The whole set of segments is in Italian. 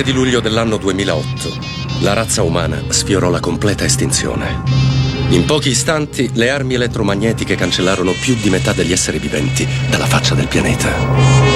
mese di luglio dell'anno 2008, la razza umana sfiorò la completa estinzione. In pochi istanti, le armi elettromagnetiche cancellarono più di metà degli esseri viventi dalla faccia del pianeta.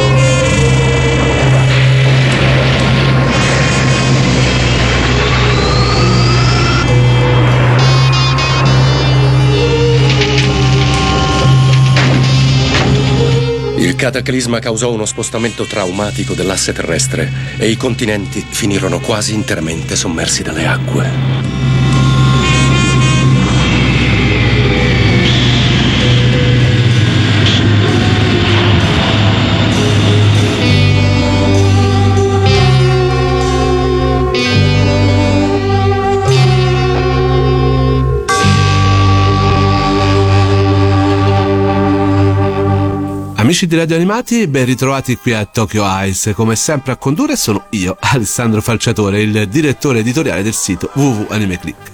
Il cataclisma causò uno spostamento traumatico dell'asse terrestre e i continenti finirono quasi interamente sommersi dalle acque. Amici di Radio Animati, ben ritrovati qui a Tokyo Ice. Come sempre a condurre sono io, Alessandro Falciatore, il direttore editoriale del sito www.animeclick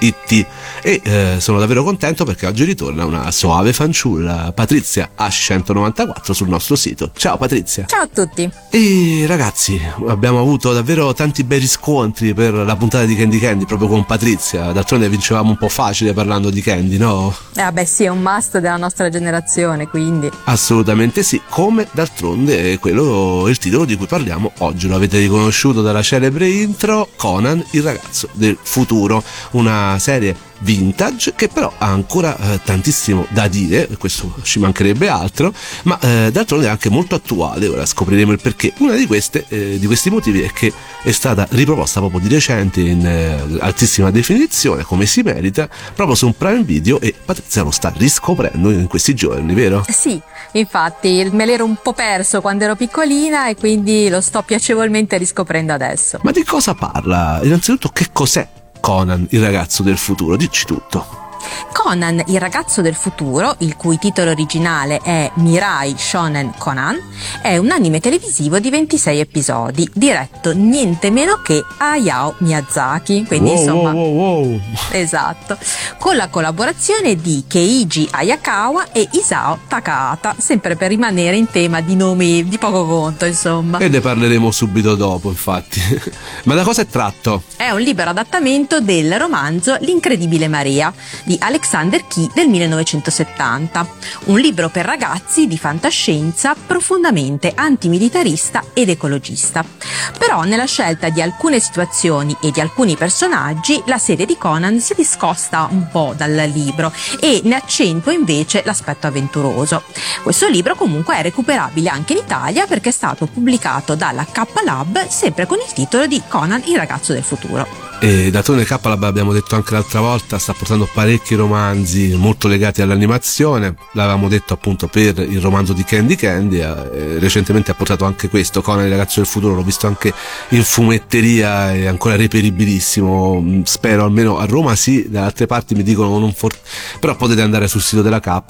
www.it e eh, sono davvero contento perché oggi ritorna una soave fanciulla Patrizia A194 sul nostro sito. Ciao Patrizia. Ciao a tutti. E ragazzi abbiamo avuto davvero tanti bei riscontri per la puntata di Candy Candy proprio con Patrizia. D'altronde vincevamo un po' facile parlando di Candy no? eh beh sì è un must della nostra generazione quindi. Assolutamente sì come d'altronde è quello il titolo di cui parliamo oggi. Lo avete riconosciuto dalla celebre intro Conan il ragazzo del futuro. Una serie vintage che però ha ancora eh, tantissimo da dire, questo ci mancherebbe altro, ma eh, d'altronde è anche molto attuale, ora scopriremo il perché. Uno di, eh, di, questi motivi è che è stata riproposta proprio di recente in eh, altissima definizione, come si merita, proprio su un Prime Video e Patrizia lo sta riscoprendo in questi giorni, vero? Sì, infatti me l'ero un po' perso quando ero piccolina e quindi lo sto piacevolmente riscoprendo adesso. Ma di cosa parla? Innanzitutto che cos'è Conan, il ragazzo del futuro. Dici tutto. Conan, il ragazzo del futuro, il cui titolo originale è Mirai Shonen Conan, è un anime televisivo di 26 episodi, diretto niente meno che a Hayao Miyazaki. Quindi wow, insomma. Wow, wow, esatto. Con la collaborazione di Keiji Ayakawa e Isao Takahata, sempre per rimanere in tema di nomi di poco conto, insomma. E ne parleremo subito dopo, infatti. Ma da cosa è tratto? È un libero adattamento del romanzo L'incredibile Maria di Alexander Key del 1970, un libro per ragazzi di fantascienza profondamente antimilitarista ed ecologista. Però nella scelta di alcune situazioni e di alcuni personaggi la serie di Conan si discosta un po' dal libro e ne accentua invece l'aspetto avventuroso. Questo libro comunque è recuperabile anche in Italia perché è stato pubblicato dalla K Lab sempre con il titolo di Conan il ragazzo del futuro. E Datone K, l'abbiamo detto anche l'altra volta, sta portando parecchi romanzi molto legati all'animazione. L'avevamo detto appunto per il romanzo di Candy Candy. Eh, recentemente ha portato anche questo, Conan il ragazzo del futuro. L'ho visto anche in fumetteria, è ancora reperibilissimo. Mm, spero almeno a Roma sì, da altre parti mi dicono non for... però potete andare sul sito della K,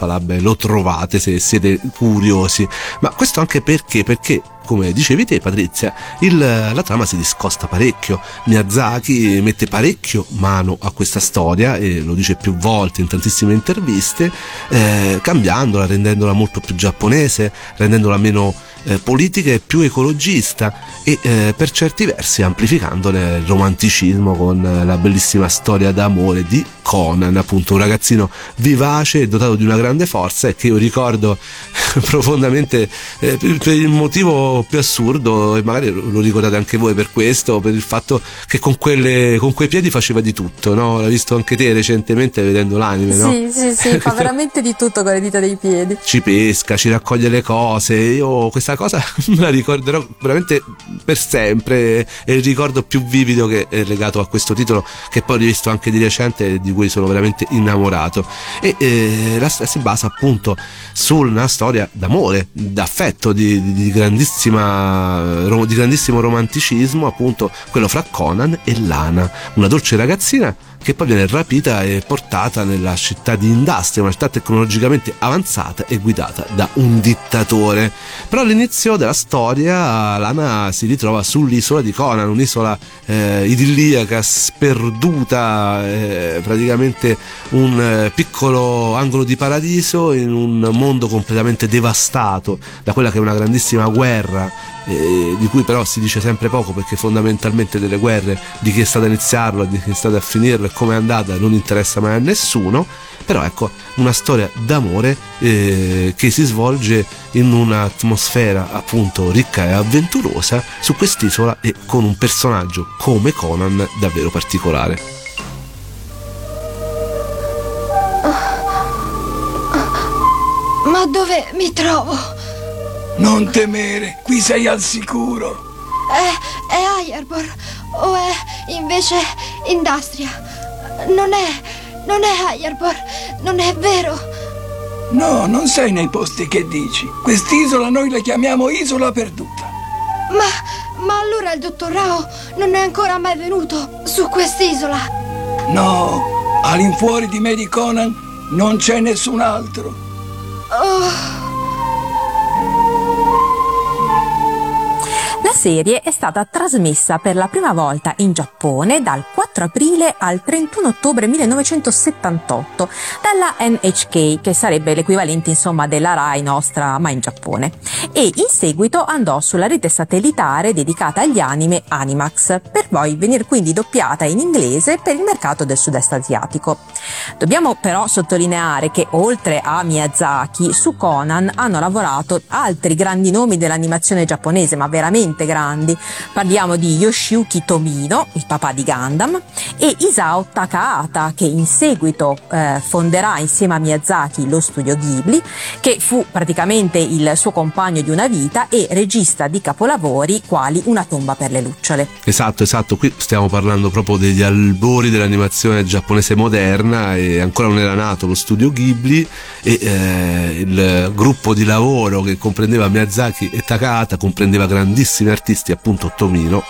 lo trovate se siete curiosi. Ma questo anche perché? Perché come dicevi te Patrizia, il, la trama si discosta parecchio. Miyazaki mette parecchio mano a questa storia e lo dice più volte in tantissime interviste, eh, cambiandola, rendendola molto più giapponese, rendendola meno eh, politica e più ecologista e eh, per certi versi amplificandone il romanticismo con eh, la bellissima storia d'amore di Conan, appunto un ragazzino vivace e dotato di una grande forza e che io ricordo profondamente eh, per il motivo più assurdo e magari lo ricordate anche voi per questo, per il fatto che con, quelle, con quei piedi faceva di tutto, no? L'hai visto anche te recentemente vedendo l'anime, no? Sì, sì, sì, fa veramente di tutto con le dita dei piedi. Ci pesca, ci raccoglie le cose, io questa questa cosa me la ricorderò veramente per sempre. È il ricordo più vivido che è legato a questo titolo, che poi ho rivisto anche di recente e di cui sono veramente innamorato. E eh, la storia si basa appunto su una storia d'amore, d'affetto, di, di, di, grandissima, di grandissimo romanticismo, appunto quello fra Conan e Lana, una dolce ragazzina che poi viene rapita e portata nella città di Industria, una città tecnologicamente avanzata e guidata da un dittatore. Però all'inizio della storia Lana si ritrova sull'isola di Conan, un'isola eh, idilliaca, sperduta, eh, praticamente un eh, piccolo angolo di paradiso in un mondo completamente devastato da quella che è una grandissima guerra eh, di cui però si dice sempre poco perché fondamentalmente delle guerre di chi è stato a iniziarlo, di chi è stato a finirlo e come è andata non interessa mai a nessuno, però ecco una storia d'amore eh, che si svolge in un'atmosfera appunto ricca e avventurosa su quest'isola e con un personaggio come Conan davvero particolare. Ma dove mi trovo? Non temere, qui sei al sicuro. È, è Ayarbor o è invece Industria? Non è, non è Ayarbor, non è vero. No, non sei nei posti che dici. Quest'isola noi la chiamiamo Isola Perduta. Ma, ma allora il dottor Rao non è ancora mai venuto su quest'isola? No, all'infuori di Mary Conan non c'è nessun altro. Oh. Serie è stata trasmessa per la prima volta in Giappone dal 4 aprile al 31 ottobre 1978 dalla NHK, che sarebbe l'equivalente insomma della Rai nostra, ma in Giappone. E in seguito andò sulla rete satellitare dedicata agli anime Animax, per poi venire quindi doppiata in inglese per il mercato del sud-est asiatico. Dobbiamo però sottolineare che oltre a Miyazaki, su Conan hanno lavorato altri grandi nomi dell'animazione giapponese, ma veramente grandi. Parliamo di Yoshiyuki Tomino, il papà di Gundam, e Isao Takahata, che in seguito eh, fonderà insieme a Miyazaki lo studio Ghibli, che fu praticamente il suo compagno di una vita e regista di capolavori quali Una tomba per le lucciole. Esatto, esatto, qui stiamo parlando proprio degli albori dell'animazione giapponese moderna e ancora non era nato lo studio Ghibli e eh, il gruppo di lavoro che comprendeva Miyazaki e Takahata comprendeva grandissimi artisti appunto Tomino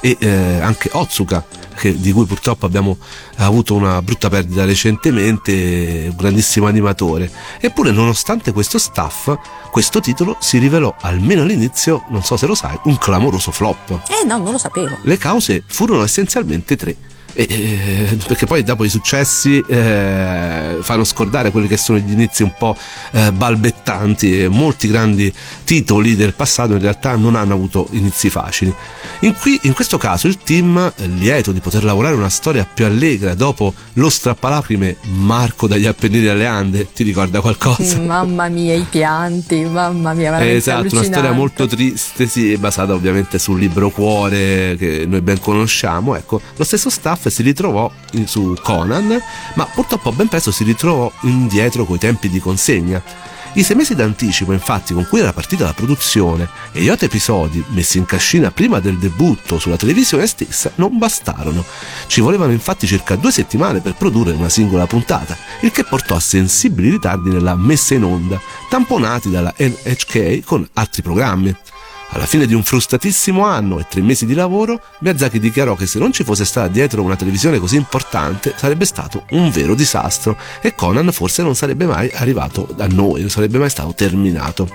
e eh, anche Otsuka che, di cui purtroppo abbiamo avuto una brutta perdita recentemente, un grandissimo animatore. Eppure nonostante questo staff, questo titolo si rivelò almeno all'inizio, non so se lo sai, un clamoroso flop. Eh no, non lo sapevo. Le cause furono essenzialmente tre eh, perché poi dopo i successi eh, fanno scordare quelli che sono gli inizi un po' eh, balbettanti e molti grandi titoli del passato in realtà non hanno avuto inizi facili. In, qui, in questo caso il team, lieto di poter lavorare una storia più allegra dopo lo strappalacrime Marco dagli Appennini alle Ande, ti ricorda qualcosa? Mamma mia, i pianti, mamma mia, veramente Esatto, una storia molto triste, sì, basata ovviamente sul libro Cuore che noi ben conosciamo, ecco, lo stesso staff si ritrovò su Conan, ma purtroppo ben presto si ritrovò indietro coi tempi di consegna. I sei mesi d'anticipo, infatti, con cui era partita la produzione e gli otto episodi messi in cascina prima del debutto sulla televisione stessa non bastarono. Ci volevano infatti circa due settimane per produrre una singola puntata, il che portò a sensibili ritardi nella messa in onda, tamponati dalla NHK con altri programmi. Alla fine di un frustatissimo anno e tre mesi di lavoro, Miyazaki dichiarò che se non ci fosse stata dietro una televisione così importante sarebbe stato un vero disastro e Conan forse non sarebbe mai arrivato a noi, non sarebbe mai stato terminato.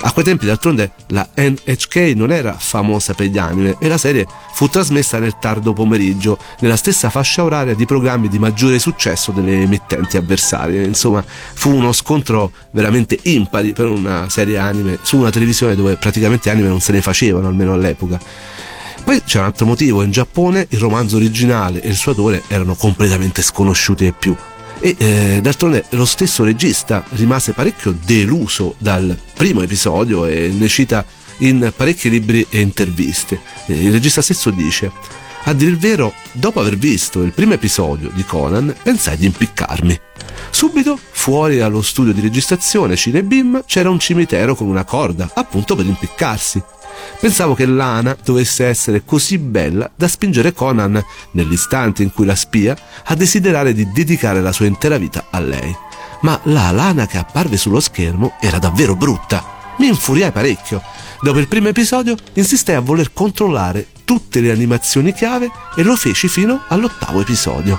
A quei tempi d'altronde la NHK non era famosa per gli anime e la serie fu trasmessa nel tardo pomeriggio, nella stessa fascia oraria di programmi di maggiore successo delle emittenti avversarie. Insomma, fu uno scontro veramente impari per una serie anime su una televisione dove praticamente anime non se ne facevano, almeno all'epoca. Poi c'è un altro motivo, in Giappone il romanzo originale e il suo autore erano completamente sconosciuti ai più e eh, d'altronde lo stesso regista rimase parecchio deluso dal primo episodio e ne cita in parecchi libri e interviste. Il regista stesso dice a dire il vero, dopo aver visto il primo episodio di Conan, pensai di impiccarmi. Subito, fuori dallo studio di registrazione Cinebim, c'era un cimitero con una corda, appunto per impiccarsi. Pensavo che Lana dovesse essere così bella da spingere Conan, nell'istante in cui la spia, a desiderare di dedicare la sua intera vita a lei. Ma la Lana che apparve sullo schermo era davvero brutta. Mi infuriai parecchio. Dopo il primo episodio insistei a voler controllare tutte le animazioni chiave e lo feci fino all'ottavo episodio.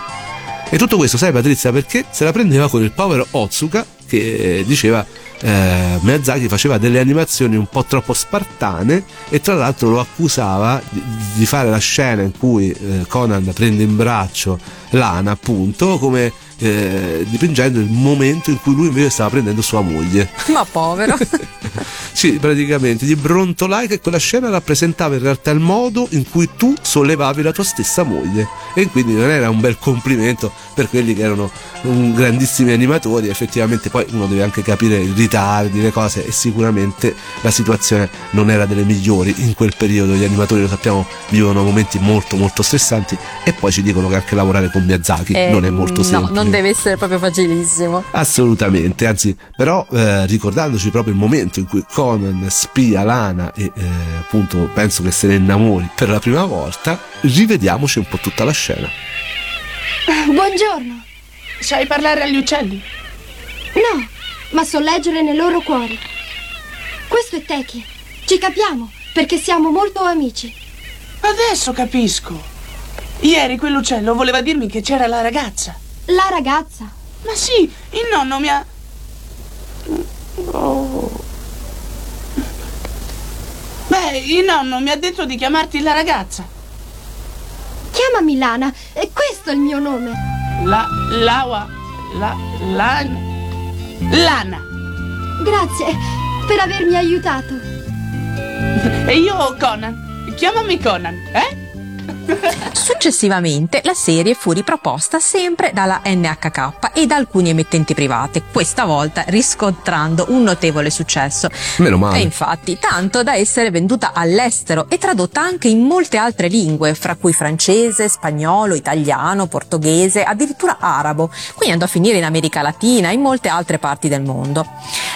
E tutto questo, sai Patrizia, perché se la prendeva con il povero Otsuka che diceva eh, Miyazaki faceva delle animazioni un po' troppo spartane e tra l'altro lo accusava di, di fare la scena in cui eh, Conan prende in braccio Lana appunto come eh, dipingendo il momento in cui lui invece stava prendendo sua moglie. Ma povero. sì, praticamente gli brontolai che quella scena rappresentava in realtà il modo in cui tu sollevavi la tua stessa moglie e quindi non era un bel complimento per quelli che erano grandissimi animatori, effettivamente poi uno deve anche capire i ritardi, le cose e sicuramente la situazione non era delle migliori in quel periodo, gli animatori lo sappiamo vivono momenti molto molto stressanti e poi ci dicono che anche lavorare con Miyazaki eh, non è molto semplice. No, non deve essere proprio facilissimo. Assolutamente, anzi, però eh, ricordandoci proprio il momento in cui Conan spia Lana e eh, appunto penso che se ne innamori per la prima volta, rivediamoci un po' tutta la scena. Buongiorno. Sai parlare agli uccelli? No, ma so leggere nei loro cuori. Questo è Teki. Ci capiamo, perché siamo molto amici. Adesso capisco. Ieri quell'uccello voleva dirmi che c'era la ragazza. La ragazza? Ma sì, il nonno mi ha... Oh. Beh, il nonno mi ha detto di chiamarti la ragazza. Chiamami Lana, è questo il mio nome. La... Lawa... La... Lana... Lana. Grazie per avermi aiutato. E io Conan. Chiamami Conan, eh? Successivamente la serie fu riproposta sempre dalla NHK e da alcune emittenti private, questa volta riscontrando un notevole successo. Meno male. E infatti, tanto da essere venduta all'estero e tradotta anche in molte altre lingue, fra cui francese, spagnolo, italiano, portoghese, addirittura arabo, quindi andò a finire in America Latina e in molte altre parti del mondo.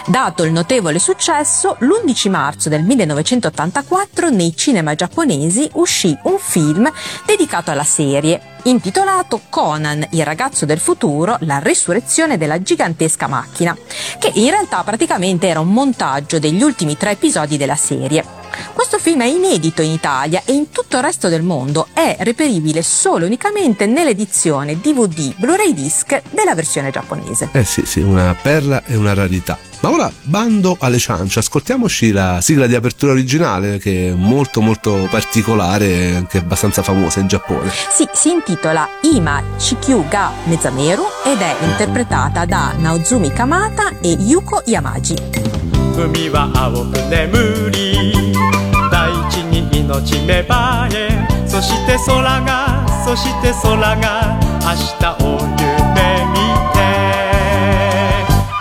Dato il notevole successo, l'11 marzo del 1984 nei cinema giapponesi uscì un film dedicato alla serie, intitolato Conan, il ragazzo del futuro, la risurrezione della gigantesca macchina, che in realtà praticamente era un montaggio degli ultimi tre episodi della serie. Questo film è inedito in Italia e in tutto il resto del mondo, è reperibile solo e unicamente nell'edizione DVD Blu-ray disc della versione giapponese. Eh sì, sì, una perla e una rarità. Ma ora bando alle ciance, ascoltiamoci la sigla di apertura originale che è molto molto particolare e anche abbastanza famosa in Giappone. Sì, si intitola Ima Chikyu ga Mezameru ed è interpretata da Naozumi Kamata e Yuko Yamaji. 海は青く眠り大地に 命芽生えそして空がそして空が明日を夢見て。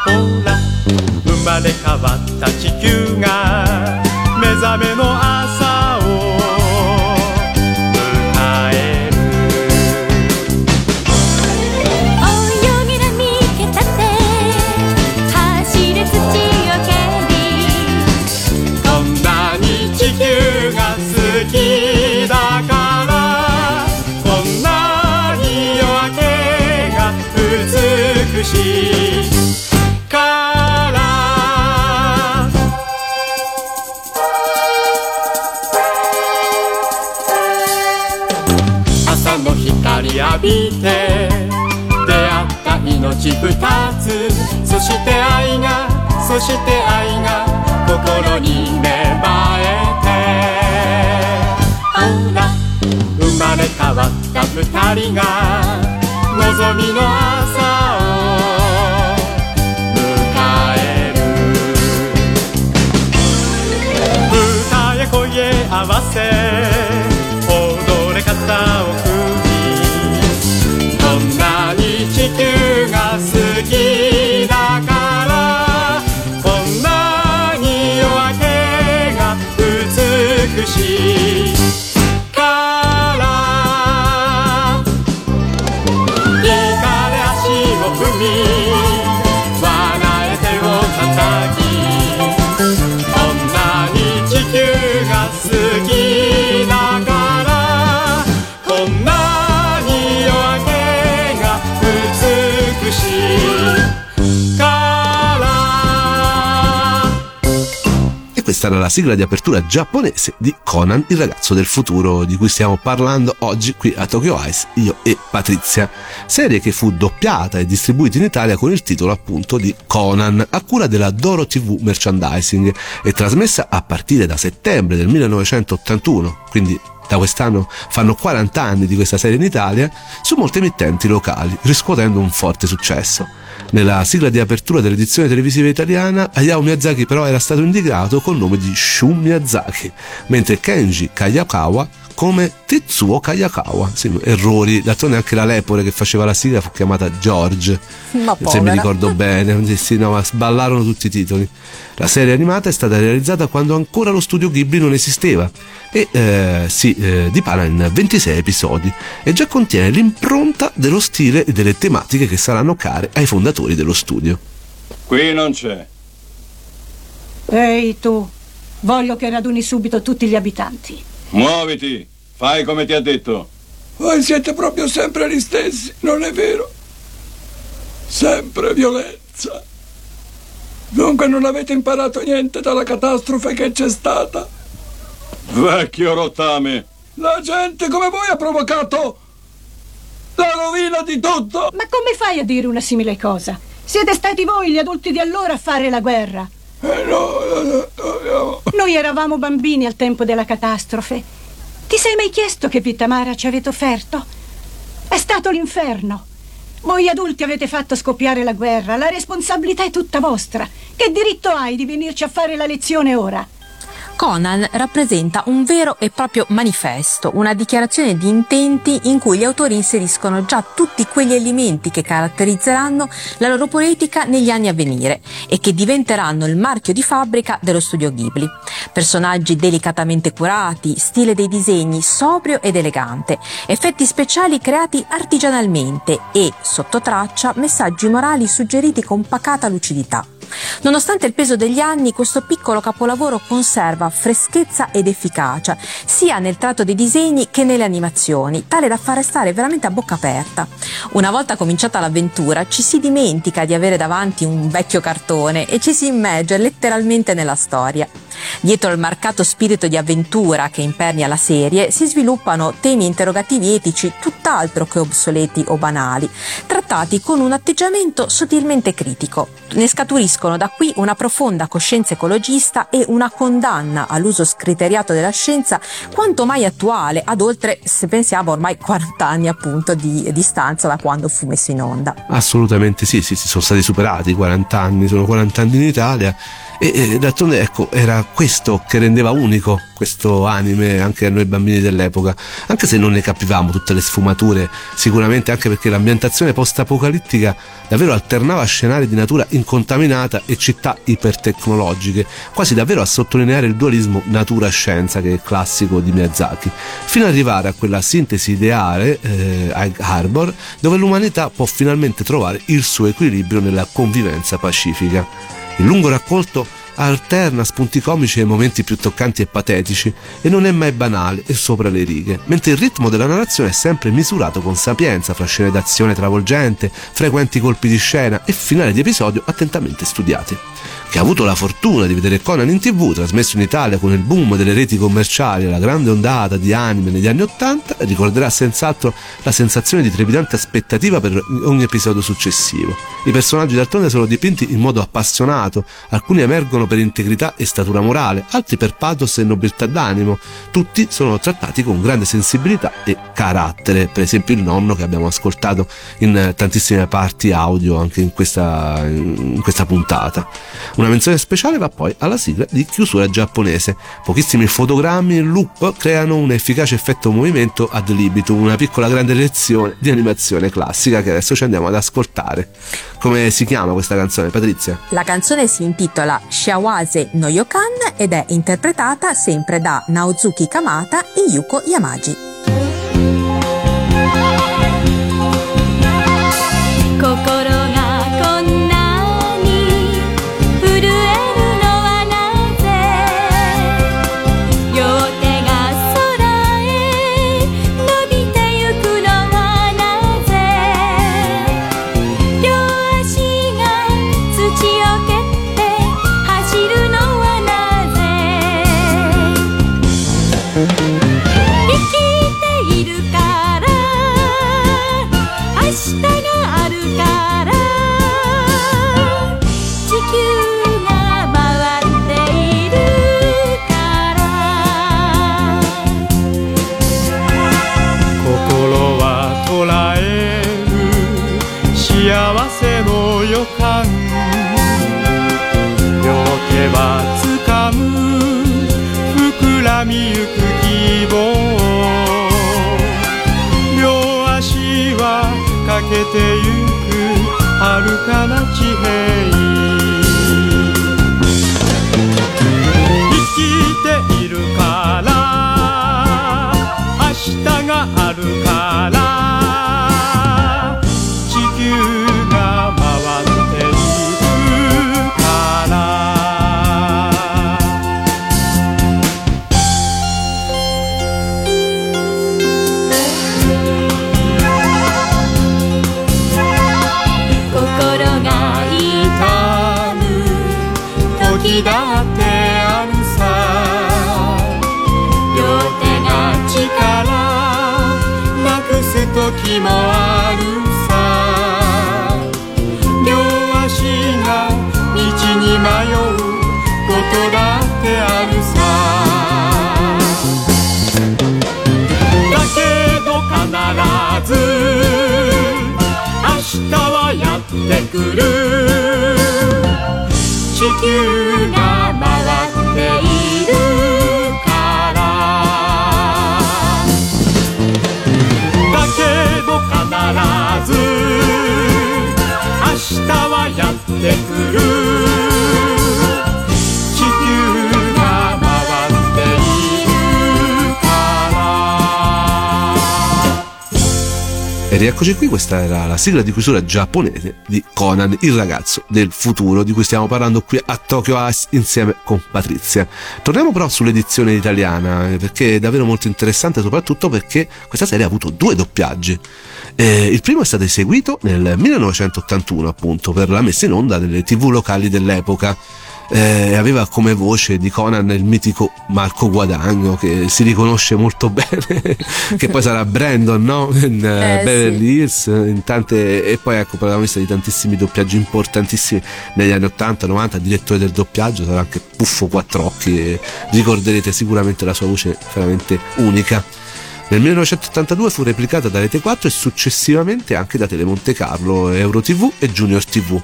ほら生まれ変わった地球が目覚めの朝 questa era la sigla di apertura giapponese di Conan, il ragazzo del futuro, di cui stiamo parlando oggi qui a Tokyo Ice, io e Patrizia. Serie che fu doppiata e distribuita in Italia con il titolo appunto di Conan, a cura della Doro TV Merchandising e trasmessa a partire da settembre del 1981, quindi da quest'anno fanno 40 anni di questa serie in Italia, su molte emittenti locali, riscuotendo un forte successo. Nella sigla di apertura dell'edizione televisiva italiana, Hayao Miyazaki però era stato indicato col nome di Shun Miyazaki, mentre Kenji Kayakawa come Tetsuo Kayakawa. Sì, errori, d'altronde anche la lepore che faceva la sigla fu chiamata George, Ma se mi ricordo bene, sì, no, sballarono tutti i titoli. La serie animata è stata realizzata quando ancora lo studio Ghibli non esisteva. E eh, si eh, dipana in 26 episodi. E già contiene l'impronta dello stile e delle tematiche che saranno care ai fondatori dello studio. Qui non c'è. Ehi tu, voglio che raduni subito tutti gli abitanti. Muoviti, fai come ti ha detto. Voi siete proprio sempre gli stessi, non è vero? Sempre violenza. Dunque non avete imparato niente dalla catastrofe che c'è stata. Vecchio rottame. La gente come voi ha provocato la rovina di tutto. Ma come fai a dire una simile cosa? Siete stati voi, gli adulti di allora, a fare la guerra. Eh no, no, no, no. Noi eravamo bambini al tempo della catastrofe. Ti sei mai chiesto che vita amara ci avete offerto? È stato l'inferno. Voi adulti avete fatto scoppiare la guerra, la responsabilità è tutta vostra. Che diritto hai di venirci a fare la lezione ora? Conan rappresenta un vero e proprio manifesto, una dichiarazione di intenti in cui gli autori inseriscono già tutti quegli elementi che caratterizzeranno la loro politica negli anni a venire e che diventeranno il marchio di fabbrica dello studio Ghibli. Personaggi delicatamente curati, stile dei disegni sobrio ed elegante, effetti speciali creati artigianalmente e, sotto traccia, messaggi morali suggeriti con pacata lucidità. Nonostante il peso degli anni, questo piccolo capolavoro conserva freschezza ed efficacia, sia nel tratto dei disegni che nelle animazioni, tale da far restare veramente a bocca aperta. Una volta cominciata l'avventura, ci si dimentica di avere davanti un vecchio cartone e ci si immerge letteralmente nella storia. Dietro il marcato spirito di avventura che impernia la serie si sviluppano temi interrogativi etici tutt'altro che obsoleti o banali, trattati con un atteggiamento sottilmente critico. Ne scaturiscono da qui una profonda coscienza ecologista e una condanna all'uso scriteriato della scienza quanto mai attuale ad oltre, se pensiamo, ormai 40 anni appunto di distanza da quando fu messo in onda. Assolutamente sì, sì, sì, sono stati superati i 40 anni, sono 40 anni in Italia e, e d'altronde ecco, era questo che rendeva unico questo anime anche a noi bambini dell'epoca, anche se non ne capivamo tutte le sfumature, sicuramente anche perché l'ambientazione post-apocalittica davvero alternava scenari di natura incontaminata e città ipertecnologiche, quasi davvero a sottolineare il dualismo natura-scienza che è classico di Miyazaki, fino ad arrivare a quella sintesi ideale, eh, Egg Harbor, dove l'umanità può finalmente trovare il suo equilibrio nella convivenza pacifica. Il lungo raccolto alterna spunti comici ai momenti più toccanti e patetici e non è mai banale e sopra le righe, mentre il ritmo della narrazione è sempre misurato con sapienza fra scene d'azione travolgente, frequenti colpi di scena e finali di episodio attentamente studiati. Chi ha avuto la fortuna di vedere Conan in tv, trasmesso in Italia con il boom delle reti commerciali e la grande ondata di anime negli anni Ottanta, ricorderà senz'altro la sensazione di trepidante aspettativa per ogni episodio successivo. I personaggi d'altronde sono dipinti in modo appassionato, alcuni emergono per integrità e statura morale, altri per pathos e nobiltà d'animo, tutti sono trattati con grande sensibilità e carattere, per esempio il nonno che abbiamo ascoltato in tantissime parti audio anche in questa, in questa puntata. Una menzione speciale va poi alla sigla di chiusura giapponese. Pochissimi fotogrammi in loop creano un efficace effetto movimento ad libitum, una piccola grande lezione di animazione classica che adesso ci andiamo ad ascoltare. Come si chiama questa canzone, Patrizia? La canzone si intitola Shiawase no Yokan ed è interpretata sempre da Naozuki Kamata e Yuko Yamaji. から E rieccoci qui, questa era la sigla di chiusura giapponese di Conan, il ragazzo del futuro, di cui stiamo parlando qui a Tokyo Ice insieme con Patrizia. Torniamo però sull'edizione italiana, perché è davvero molto interessante, soprattutto perché questa serie ha avuto due doppiaggi. Eh, il primo è stato eseguito nel 1981, appunto, per la messa in onda delle tv locali dell'epoca. Eh, aveva come voce di Conan il mitico Marco Guadagno che si riconosce molto bene che poi sarà Brandon no? in eh, Eh, Beverly Hills in tante, e poi ecco protagonista di tantissimi doppiaggi importantissimi negli anni 80-90 direttore del doppiaggio sarà anche Puffo Quattrocchi ricorderete sicuramente la sua voce veramente unica nel 1982 fu replicata da Rete 4 e successivamente anche da Telemonte Carlo, Euro TV e Junior TV.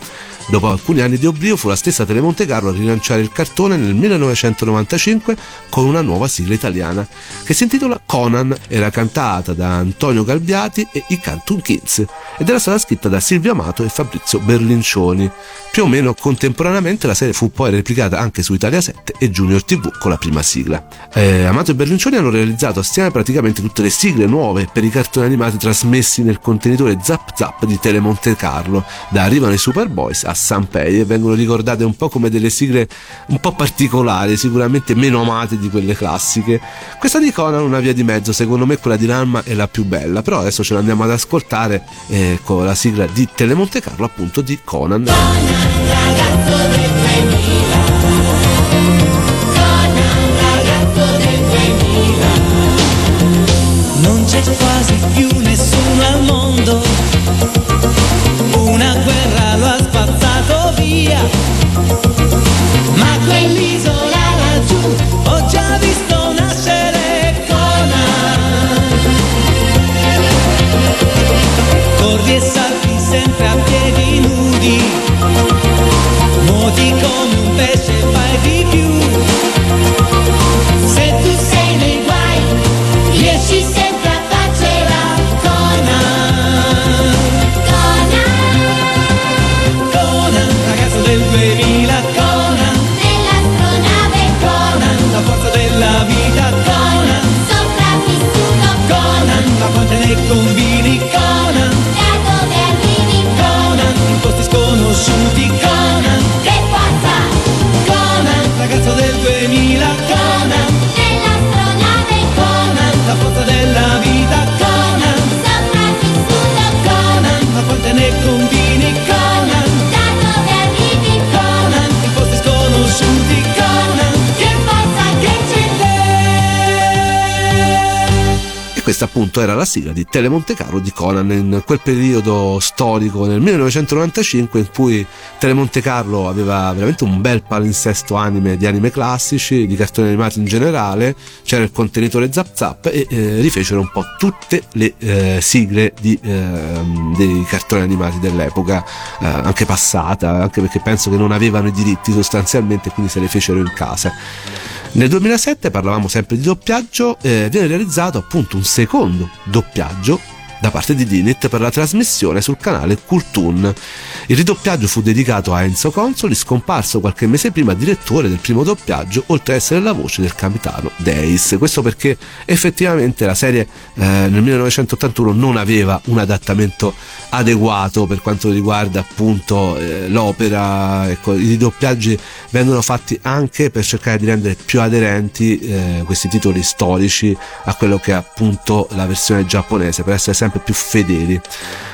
Dopo alcuni anni di oblio fu la stessa Telemonte Carlo a rilanciare il cartone nel 1995 con una nuova sigla italiana che si intitola Conan, era cantata da Antonio Galbiati e i Cartoon Kids ed era stata scritta da Silvio Amato e Fabrizio Berlincioni. Più o meno contemporaneamente la serie fu poi replicata anche su Italia 7 e Junior TV con la prima sigla. Eh, Amato e Berlincioni hanno realizzato assieme praticamente tutte le sigle nuove per i cartoni animati trasmessi nel contenitore Zap Zap di Telemonte Carlo, da Arrivano i Superboys a Sanpei e vengono ricordate un po' come delle sigle un po' particolari, sicuramente meno amate di quelle classiche. Questa di Conan una via di mezzo, secondo me quella di Ranma è la più bella, però adesso ce l'andiamo ad ascoltare eh, con la sigla di Telemonte Carlo appunto di Conan. Non c'è quasi più nessuno al mondo, una guerra lo ha spazzato via, ma quell'isola laggiù ho già visto nascere Conan. Corri e salti sempre a piedi nudi, nuoti come un pesce fai di più. Se tu sei nei guai, questa appunto era la sigla di Telemonte Carlo di Conan in quel periodo storico nel 1995 in cui Telemonte Carlo aveva veramente un bel palinsesto anime di anime classici, di cartoni animati in generale, c'era il contenitore Zap Zap e eh, rifecero un po' tutte le eh, sigle di, ehm, dei cartoni animati dell'epoca, eh, anche passata, anche perché penso che non avevano i diritti sostanzialmente, quindi se le fecero in casa. Nel 2007 parlavamo sempre di doppiaggio, eh, viene realizzato appunto un secondo doppiaggio da parte di Dinit per la trasmissione sul canale Cultoon. Il ridoppiaggio fu dedicato a Enzo Consoli, scomparso qualche mese prima direttore del primo doppiaggio, oltre ad essere la voce del capitano Days. Questo perché effettivamente la serie eh, nel 1981 non aveva un adattamento adeguato per quanto riguarda appunto eh, l'opera. Ecco, I ridoppiaggi vengono fatti anche per cercare di rendere più aderenti eh, questi titoli storici a quello che è appunto la versione giapponese, per essere sempre più fedeli.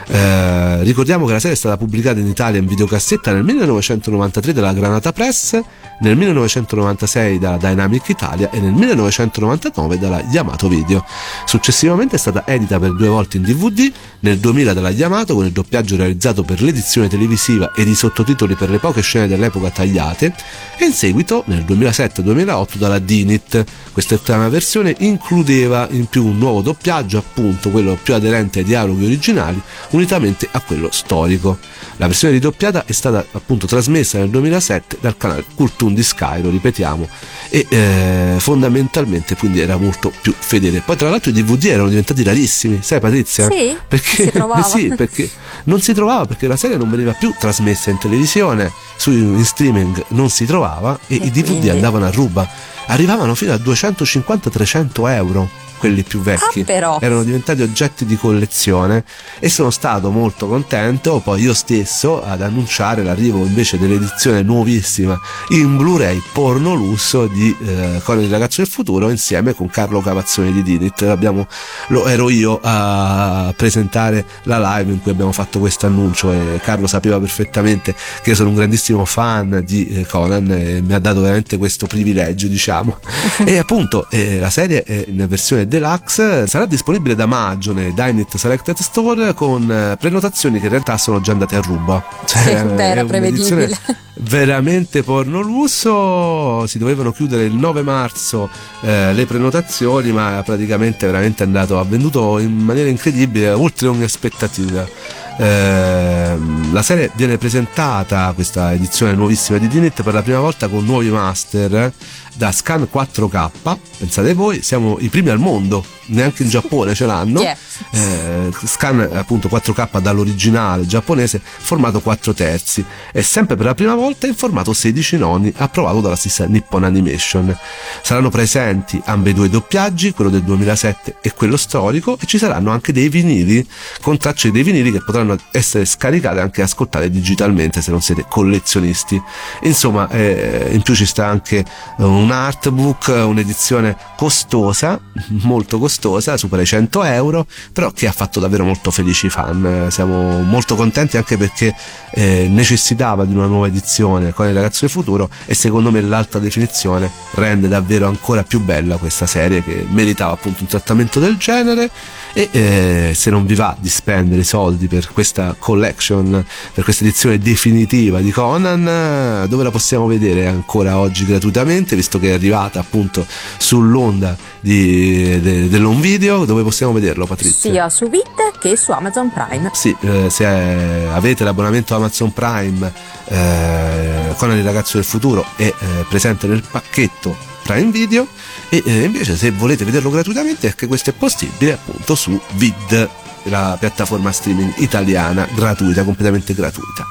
Eh, ricordiamo che la serie è stata pubblicata in Italia in videocassetta nel 1993 dalla Granata Press, nel 1996 dalla Dynamic Italia e nel 1999 dalla Yamato Video. Successivamente è stata edita per due volte in DVD, nel 2000 dalla Yamato con il doppiaggio realizzato per l'edizione televisiva ed i sottotitoli per le poche scene dell'epoca tagliate e in seguito nel 2007-2008 dalla Dinit. Quest'ultima versione includeva in più un nuovo doppiaggio, appunto quello più aderente ai dialoghi originali, unitamente a quello storico. La versione ridoppiata è stata appunto trasmessa nel 2007 dal canale Cultoon di Sky, lo ripetiamo, e eh, fondamentalmente quindi era molto più fedele. Poi tra l'altro i DVD erano diventati rarissimi, sai Patrizia? Sì, perché, sì, perché non si trovava perché la serie non veniva più trasmessa in televisione, su in streaming non si trovava e, E i DVD quindi? andavano a ruba. Arrivavano fino a 250-300 euro quelli più vecchi. Ah, erano diventati oggetti di collezione e sono stato molto contento poi io stesso ad annunciare l'arrivo invece dell'edizione nuovissima in Blu-ray porno lusso di eh, Con il ragazzo del futuro insieme con Carlo Cavazzoni di Dinit. Abbiamo- lo ero io a presentare la live in cui abbiamo fatto questo annuncio e Carlo sapeva perfettamente che io sono un grandissimo fan di eh, Conan e mi ha dato veramente questo privilegio diciamo. E appunto eh, la serie è in versione deluxe sarà disponibile da maggio nei Dynit Selected Store con eh, prenotazioni che in realtà sono già andate a ruba. Sì, beh, era prevedibile. veramente porno lusso. Si dovevano chiudere il 9 marzo eh, le prenotazioni ma praticamente veramente è andato ha venduto in maniera incredibile oltre ogni aspettativa Ehm, la serie viene presentata questa edizione nuovissima di Dinit per la prima volta con nuovi master eh, da scan 4K pensate voi siamo i primi al mondo neanche in Giappone ce l'hanno. Yeah. eh, scan appunto 4K dall'originale giapponese formato 4 terzi. E sempre per la prima volta in formato 16 noni approvato dalla stessa Nippon Animation. Saranno presenti ambedue i doppiaggi quello del 2007 e quello storico e ci saranno anche dei vinili con tracce dei vinili che potranno essere scaricate anche ascoltate digitalmente se non siete collezionisti. Insomma eh, in più ci sta anche un artbook un'edizione costosa molto costosa supera i 100 euro però che ha fatto davvero molto felici i fan. Siamo molto contenti anche perché eh, necessitava di una nuova edizione con il ragazzo del futuro e secondo me l'alta definizione rende davvero ancora più bella questa serie che meritava appunto un trattamento del genere e eh, se non vi va di spendere soldi per questa collection per questa edizione definitiva di Conan eh, dove la possiamo vedere ancora oggi gratuitamente visto che è arrivata appunto sull'onda di, de- dell'home video dove possiamo vederlo Patrizia? sia su Vid che su Amazon Prime. Sì, eh, se eh, avete l'abbonamento Amazon Prime eh, con il ragazzo del futuro è eh, presente nel pacchetto Prime Video e eh, invece se volete vederlo gratuitamente anche questo è possibile appunto su Vid, la piattaforma streaming italiana gratuita, completamente gratuita.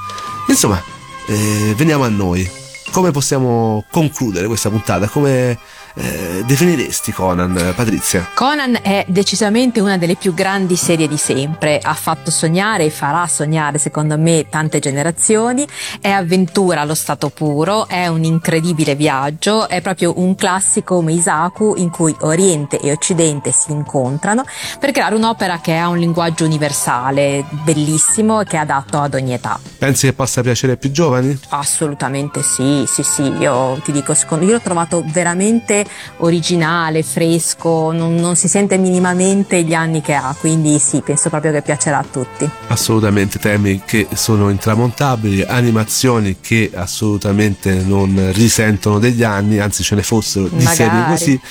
Insomma, eh, veniamo a noi. Come possiamo concludere questa puntata? Come eh, definiresti Conan, eh, Patrizia? Conan è decisamente una delle più grandi serie di sempre, ha fatto sognare e farà sognare secondo me tante generazioni, è avventura allo stato puro, è un incredibile viaggio, è proprio un classico Meisaku in cui Oriente e Occidente si incontrano per creare un'opera che ha un linguaggio universale, bellissimo e che è adatto ad ogni età. Pensi che possa piacere ai più giovani? Assolutamente sì, sì, sì, io ti dico, secondo io l'ho trovato veramente originale, fresco, non, non si sente minimamente gli anni che ha, quindi sì, penso proprio che piacerà a tutti. Assolutamente temi che sono intramontabili, animazioni che assolutamente non risentono degli anni, anzi ce ne fossero di Magari. serie così.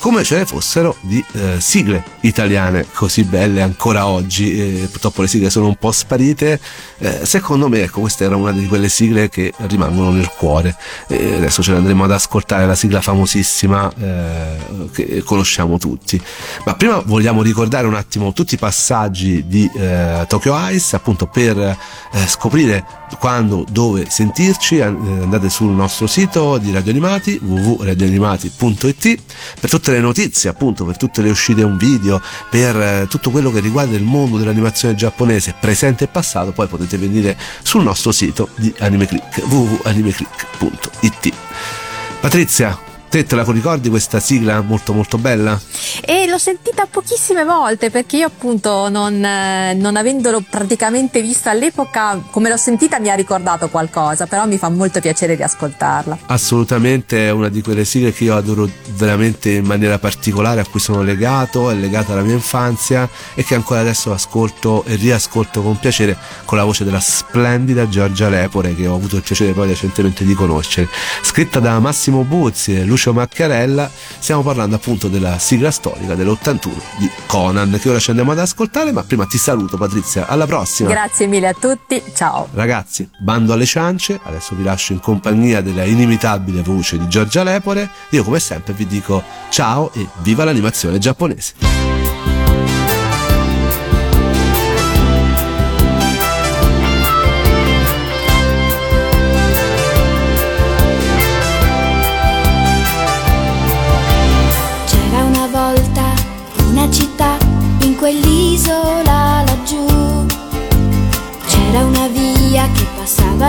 Come ce ne fossero di eh, sigle italiane così belle ancora oggi. Eh, purtroppo le sigle sono un po' sparite. Eh, secondo me, ecco, questa era una di quelle sigle che rimangono nel cuore. Eh, adesso ce ne andremo ad ascoltare la sigla famosissima eh, che conosciamo tutti. Ma prima vogliamo ricordare un attimo tutti i passaggi di eh, Tokyo Ice, appunto per scoprire quando, dove sentirci. andate sul nostro sito di Radio Animati www.radioanimati.it per tutte tutte le notizie, appunto, per tutte le uscite un video, per eh, tutto quello che riguarda il mondo dell'animazione giapponese presente e passato, poi potete venire sul nostro sito di AnimeClick www.animeclick.it. Patrizia, Te te la ricordi questa sigla molto molto bella? E l'ho sentita pochissime volte perché io appunto non, eh, non, avendolo praticamente vista all'epoca, come l'ho sentita mi ha ricordato qualcosa, però mi fa molto piacere riascoltarla. Assolutamente è una di quelle sigle che io adoro veramente in maniera particolare, a cui sono legato, è legata alla mia infanzia e che ancora adesso ascolto e riascolto con piacere con la voce della splendida Giorgia Lepore che ho avuto il piacere poi recentemente di conoscere. Scritta da Massimo Buzzi e Lucio Lucio Macchiarella, stiamo parlando appunto della sigla storica dell'81 di Conan, che ora ci andiamo ad ascoltare, ma prima ti saluto Patrizia, alla prossima. Grazie mille a tutti, ciao. Ragazzi, bando alle ciance, adesso vi lascio in compagnia della inimitabile voce di Giorgia Lepore, io come sempre vi dico ciao e viva l'animazione giapponese.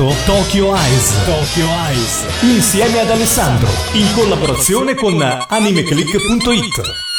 ascoltato Tokyo Eyes. Tokyo Eyes. Insieme ad Alessandro. In collaborazione con animeclick.it.